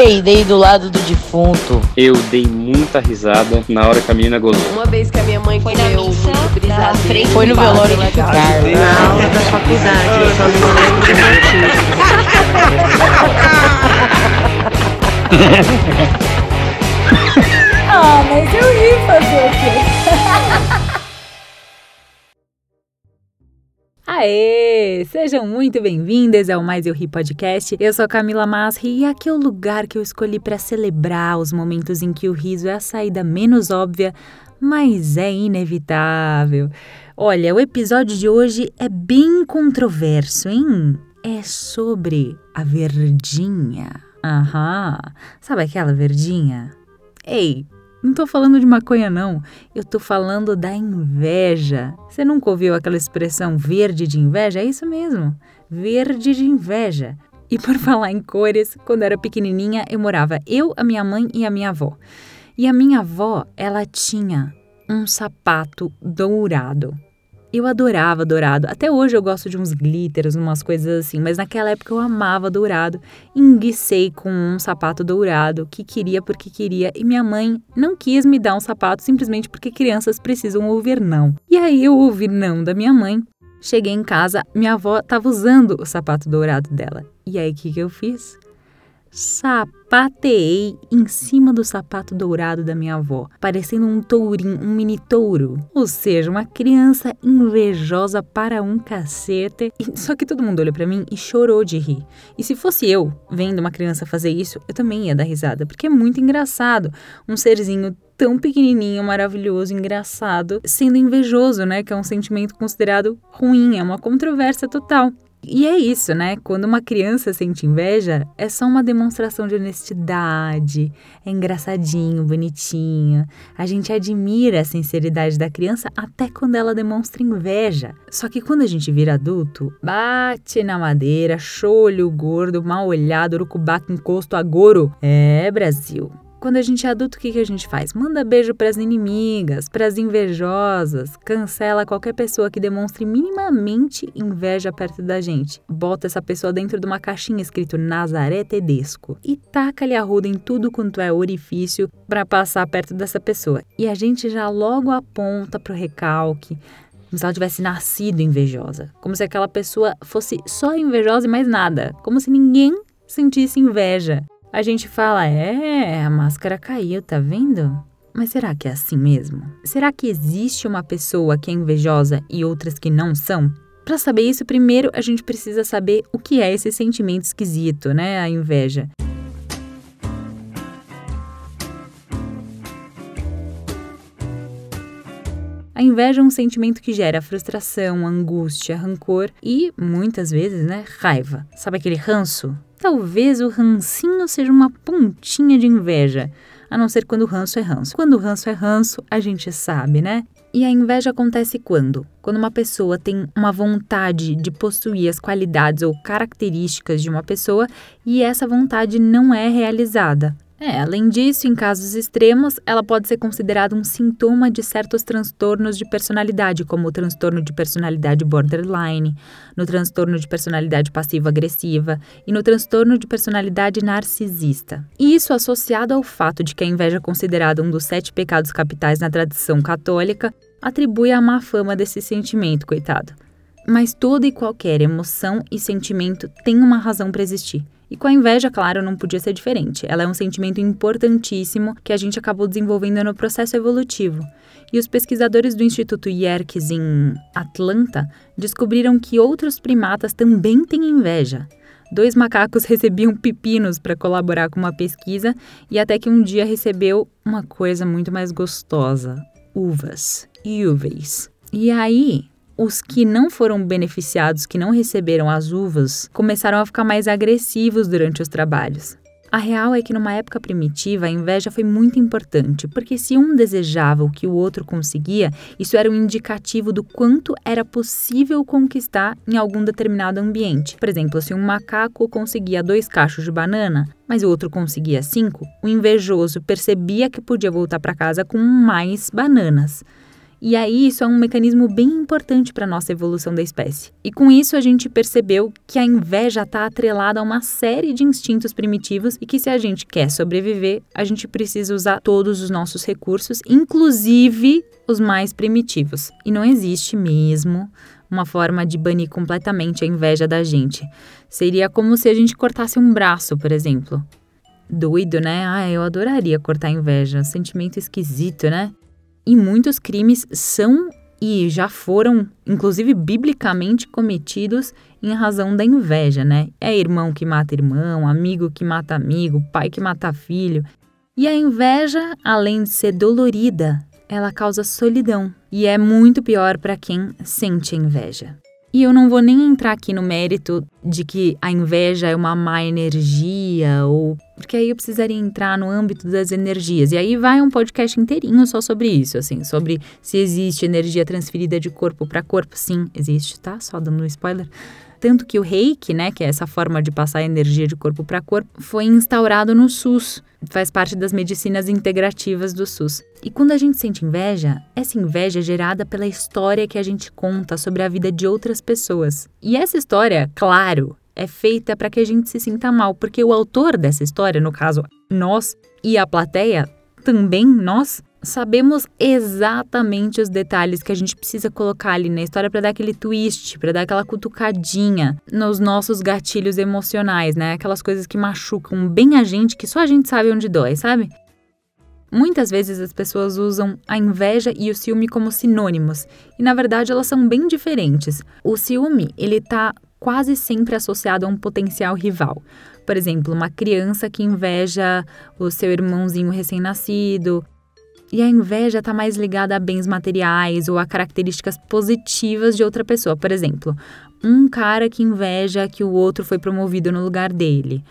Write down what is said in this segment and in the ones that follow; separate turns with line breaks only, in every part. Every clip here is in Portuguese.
peidei do lado do defunto.
Eu dei muita risada na hora que a menina gozou.
Uma vez que a minha mãe
Foi na missa, na
brisadeiro.
frente
Foi no velório de Carlos.
Na aula da faculdade, eu só não lembro do motivo.
Ah, mas eu ri fazer o quê? Aê! Sejam muito bem-vindas ao Mais Eu Ri Podcast. Eu sou Camila Masri e aqui é o lugar que eu escolhi para celebrar os momentos em que o riso é a saída menos óbvia, mas é inevitável. Olha, o episódio de hoje é bem controverso, hein? É sobre a verdinha. Aham. Sabe aquela verdinha? Ei, não tô falando de maconha, não. Eu tô falando da inveja. Você nunca ouviu aquela expressão verde de inveja? É isso mesmo. Verde de inveja. E por falar em cores, quando era pequenininha, eu morava eu, a minha mãe e a minha avó. E a minha avó, ela tinha um sapato dourado. Eu adorava dourado. Até hoje eu gosto de uns glitters, umas coisas assim, mas naquela época eu amava dourado. Enguicei com um sapato dourado, que queria porque queria, e minha mãe não quis me dar um sapato simplesmente porque crianças precisam ouvir não. E aí eu ouvi não da minha mãe. Cheguei em casa, minha avó estava usando o sapato dourado dela. E aí o que, que eu fiz? Sapateei em cima do sapato dourado da minha avó, parecendo um tourinho, um mini touro. Ou seja, uma criança invejosa para um cacete. Só que todo mundo olhou para mim e chorou de rir. E se fosse eu vendo uma criança fazer isso, eu também ia dar risada, porque é muito engraçado. Um serzinho tão pequenininho, maravilhoso, engraçado, sendo invejoso, né? Que é um sentimento considerado ruim, é uma controvérsia total. E é isso, né? Quando uma criança sente inveja, é só uma demonstração de honestidade, é engraçadinho, bonitinho. A gente admira a sinceridade da criança até quando ela demonstra inveja. Só que quando a gente vira adulto, bate na madeira, cholho gordo, mal olhado, urucubaca encosto agoro. É, Brasil. Quando a gente é adulto, o que, que a gente faz? Manda beijo pras inimigas, pras invejosas, cancela qualquer pessoa que demonstre minimamente inveja perto da gente. Bota essa pessoa dentro de uma caixinha escrito Nazaré Tedesco e taca-lhe a ruda em tudo quanto é orifício pra passar perto dessa pessoa. E a gente já logo aponta pro recalque, como se ela tivesse nascido invejosa, como se aquela pessoa fosse só invejosa e mais nada, como se ninguém sentisse inveja. A gente fala, é, a máscara caiu, tá vendo? Mas será que é assim mesmo? Será que existe uma pessoa que é invejosa e outras que não são? Para saber isso, primeiro a gente precisa saber o que é esse sentimento esquisito, né? A inveja. A inveja é um sentimento que gera frustração, angústia, rancor e, muitas vezes, né, raiva. Sabe aquele ranço? Talvez o rancinho seja uma pontinha de inveja, a não ser quando o ranço é ranço. Quando o ranço é ranço, a gente sabe, né? E a inveja acontece quando? Quando uma pessoa tem uma vontade de possuir as qualidades ou características de uma pessoa e essa vontade não é realizada. É, além disso, em casos extremos, ela pode ser considerada um sintoma de certos transtornos de personalidade, como o transtorno de personalidade borderline, no transtorno de personalidade passiva-agressiva e no transtorno de personalidade narcisista. E isso associado ao fato de que a inveja é considerada um dos sete pecados capitais na tradição católica, atribui a má fama desse sentimento, coitado. Mas toda e qualquer emoção e sentimento tem uma razão para existir. E com a inveja, claro, não podia ser diferente. Ela é um sentimento importantíssimo que a gente acabou desenvolvendo no processo evolutivo. E os pesquisadores do Instituto Yerkes em Atlanta descobriram que outros primatas também têm inveja. Dois macacos recebiam pepinos para colaborar com uma pesquisa e até que um dia recebeu uma coisa muito mais gostosa: uvas, uves. E aí, os que não foram beneficiados, que não receberam as uvas, começaram a ficar mais agressivos durante os trabalhos. A real é que numa época primitiva a inveja foi muito importante, porque se um desejava o que o outro conseguia, isso era um indicativo do quanto era possível conquistar em algum determinado ambiente. Por exemplo, se um macaco conseguia dois cachos de banana, mas o outro conseguia cinco, o invejoso percebia que podia voltar para casa com mais bananas. E aí isso é um mecanismo bem importante para a nossa evolução da espécie. E com isso a gente percebeu que a inveja está atrelada a uma série de instintos primitivos e que se a gente quer sobreviver, a gente precisa usar todos os nossos recursos, inclusive os mais primitivos. E não existe mesmo uma forma de banir completamente a inveja da gente. Seria como se a gente cortasse um braço, por exemplo. Doido, né? Ah, eu adoraria cortar inveja. Sentimento esquisito, né? E muitos crimes são e já foram, inclusive biblicamente, cometidos em razão da inveja, né? É irmão que mata irmão, amigo que mata amigo, pai que mata filho. E a inveja, além de ser dolorida, ela causa solidão e é muito pior para quem sente inveja. E eu não vou nem entrar aqui no mérito de que a inveja é uma má energia ou porque aí eu precisaria entrar no âmbito das energias. E aí vai um podcast inteirinho só sobre isso, assim, sobre se existe energia transferida de corpo para corpo. Sim, existe, tá? Só dando um spoiler. Tanto que o reiki, né, que é essa forma de passar energia de corpo para corpo, foi instaurado no SUS. Faz parte das medicinas integrativas do SUS. E quando a gente sente inveja, essa inveja é gerada pela história que a gente conta sobre a vida de outras pessoas. E essa história, claro, é feita para que a gente se sinta mal, porque o autor dessa história, no caso nós, e a plateia, também nós, sabemos exatamente os detalhes que a gente precisa colocar ali na história para dar aquele twist, para dar aquela cutucadinha nos nossos gatilhos emocionais, né? Aquelas coisas que machucam bem a gente, que só a gente sabe onde dói, sabe? Muitas vezes as pessoas usam a inveja e o ciúme como sinônimos, e na verdade elas são bem diferentes. O ciúme, ele tá quase sempre associado a um potencial rival. Por exemplo, uma criança que inveja o seu irmãozinho recém-nascido, e a inveja está mais ligada a bens materiais ou a características positivas de outra pessoa. Por exemplo, um cara que inveja que o outro foi promovido no lugar dele.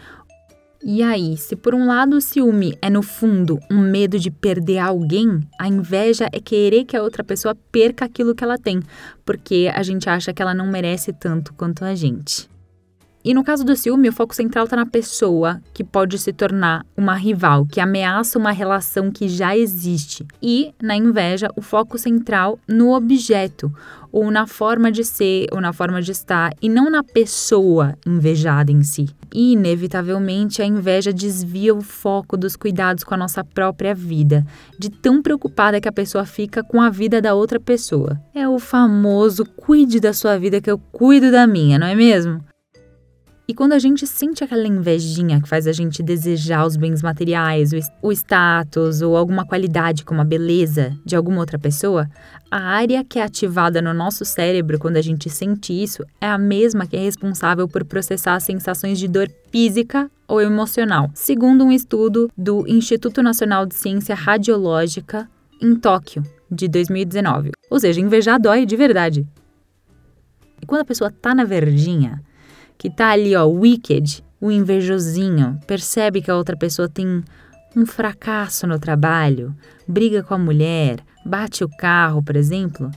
E aí, se por um lado o ciúme é no fundo um medo de perder alguém, a inveja é querer que a outra pessoa perca aquilo que ela tem, porque a gente acha que ela não merece tanto quanto a gente. E no caso do ciúme, o foco central está na pessoa, que pode se tornar uma rival, que ameaça uma relação que já existe. E, na inveja, o foco central no objeto, ou na forma de ser, ou na forma de estar, e não na pessoa invejada em si. E, inevitavelmente, a inveja desvia o foco dos cuidados com a nossa própria vida, de tão preocupada que a pessoa fica com a vida da outra pessoa. É o famoso cuide da sua vida que eu cuido da minha, não é mesmo? E quando a gente sente aquela invejinha que faz a gente desejar os bens materiais, o status ou alguma qualidade como a beleza de alguma outra pessoa, a área que é ativada no nosso cérebro quando a gente sente isso é a mesma que é responsável por processar sensações de dor física ou emocional, segundo um estudo do Instituto Nacional de Ciência Radiológica em Tóquio, de 2019. Ou seja, invejar dói de verdade. E quando a pessoa tá na verdinha, que tá ali, ó, wicked, o invejosinho, percebe que a outra pessoa tem um fracasso no trabalho, briga com a mulher, bate o carro, por exemplo,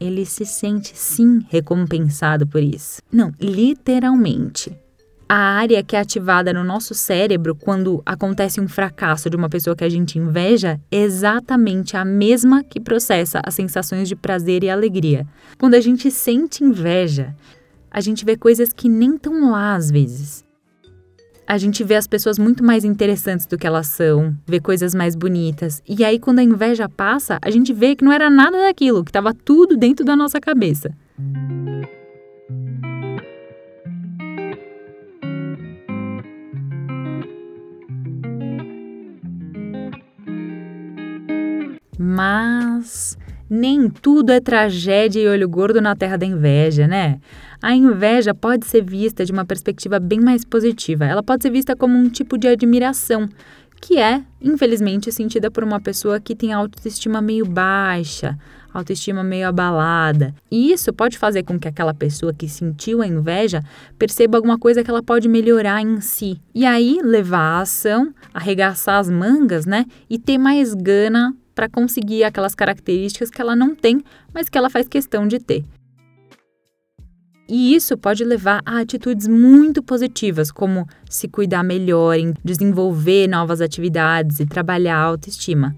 ele se sente sim recompensado por isso. Não, literalmente. A área que é ativada no nosso cérebro quando acontece um fracasso de uma pessoa que a gente inveja é exatamente a mesma que processa as sensações de prazer e alegria. Quando a gente sente inveja, a gente vê coisas que nem estão lá às vezes. A gente vê as pessoas muito mais interessantes do que elas são, vê coisas mais bonitas. E aí, quando a inveja passa, a gente vê que não era nada daquilo, que estava tudo dentro da nossa cabeça. Mas nem tudo é tragédia e olho gordo na terra da inveja, né? A inveja pode ser vista de uma perspectiva bem mais positiva. Ela pode ser vista como um tipo de admiração, que é, infelizmente, sentida por uma pessoa que tem autoestima meio baixa, autoestima meio abalada. E isso pode fazer com que aquela pessoa que sentiu a inveja perceba alguma coisa que ela pode melhorar em si. E aí levar a ação, arregaçar as mangas, né? E ter mais gana para conseguir aquelas características que ela não tem, mas que ela faz questão de ter. E isso pode levar a atitudes muito positivas, como se cuidar melhor, desenvolver novas atividades e trabalhar a autoestima.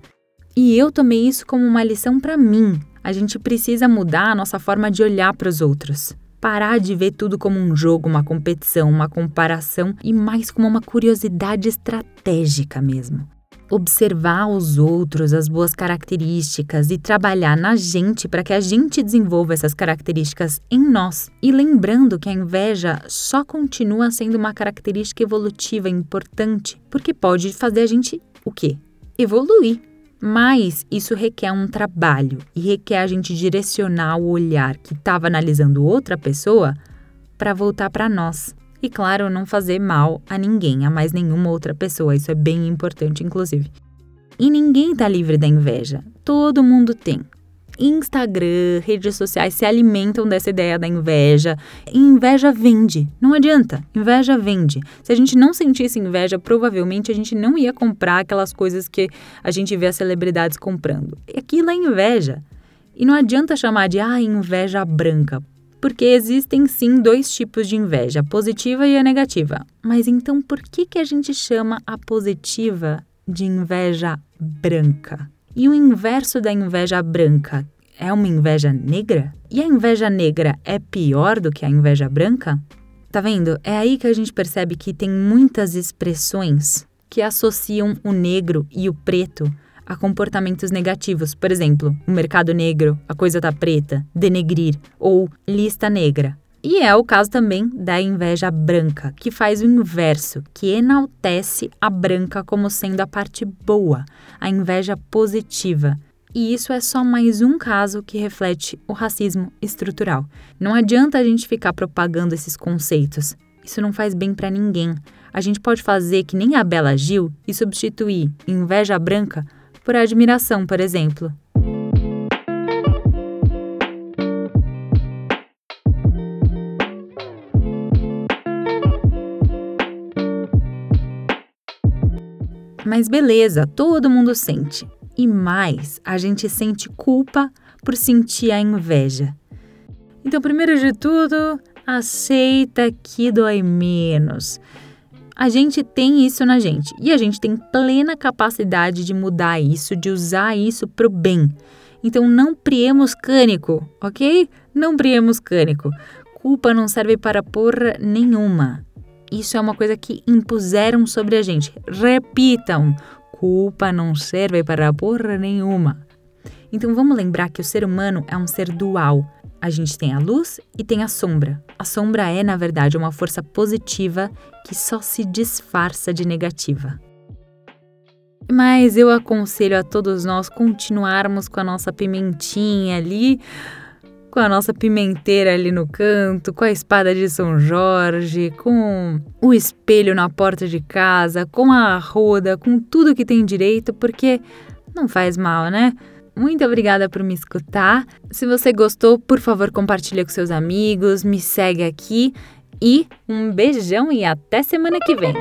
E eu tomei isso como uma lição para mim. A gente precisa mudar a nossa forma de olhar para os outros. Parar de ver tudo como um jogo, uma competição, uma comparação e mais como uma curiosidade estratégica mesmo observar os outros, as boas características e trabalhar na gente para que a gente desenvolva essas características em nós. E lembrando que a inveja só continua sendo uma característica evolutiva importante, porque pode fazer a gente o quê? Evoluir. Mas isso requer um trabalho e requer a gente direcionar o olhar que estava analisando outra pessoa para voltar para nós. E claro, não fazer mal a ninguém, a mais nenhuma outra pessoa. Isso é bem importante, inclusive. E ninguém está livre da inveja. Todo mundo tem. Instagram, redes sociais se alimentam dessa ideia da inveja. E inveja vende. Não adianta. Inveja vende. Se a gente não sentisse inveja, provavelmente a gente não ia comprar aquelas coisas que a gente vê as celebridades comprando. Aquilo é inveja. E não adianta chamar de ah, inveja branca, porque existem sim dois tipos de inveja, a positiva e a negativa. Mas então por que, que a gente chama a positiva de inveja branca? E o inverso da inveja branca é uma inveja negra? E a inveja negra é pior do que a inveja branca? Tá vendo? É aí que a gente percebe que tem muitas expressões que associam o negro e o preto a comportamentos negativos, por exemplo, o mercado negro, a coisa tá preta, denegrir ou lista negra. E é o caso também da inveja branca, que faz o inverso, que enaltece a branca como sendo a parte boa, a inveja positiva. E isso é só mais um caso que reflete o racismo estrutural. Não adianta a gente ficar propagando esses conceitos. Isso não faz bem para ninguém. A gente pode fazer que nem a Bela Gil e substituir inveja branca por admiração, por exemplo. Mas beleza, todo mundo sente. E mais, a gente sente culpa por sentir a inveja. Então, primeiro de tudo, aceita que dói menos. A gente tem isso na gente e a gente tem plena capacidade de mudar isso, de usar isso para o bem. Então não priemos cânico, ok? Não priemos cânico. Culpa não serve para porra nenhuma. Isso é uma coisa que impuseram sobre a gente. Repitam: culpa não serve para porra nenhuma. Então vamos lembrar que o ser humano é um ser dual. A gente tem a luz e tem a sombra. A sombra é, na verdade, uma força positiva que só se disfarça de negativa. Mas eu aconselho a todos nós continuarmos com a nossa pimentinha ali, com a nossa pimenteira ali no canto, com a espada de São Jorge, com o espelho na porta de casa, com a arruda, com tudo que tem direito, porque não faz mal, né? Muito obrigada por me escutar. Se você gostou, por favor, compartilhe com seus amigos, me segue aqui e um beijão e até semana que vem.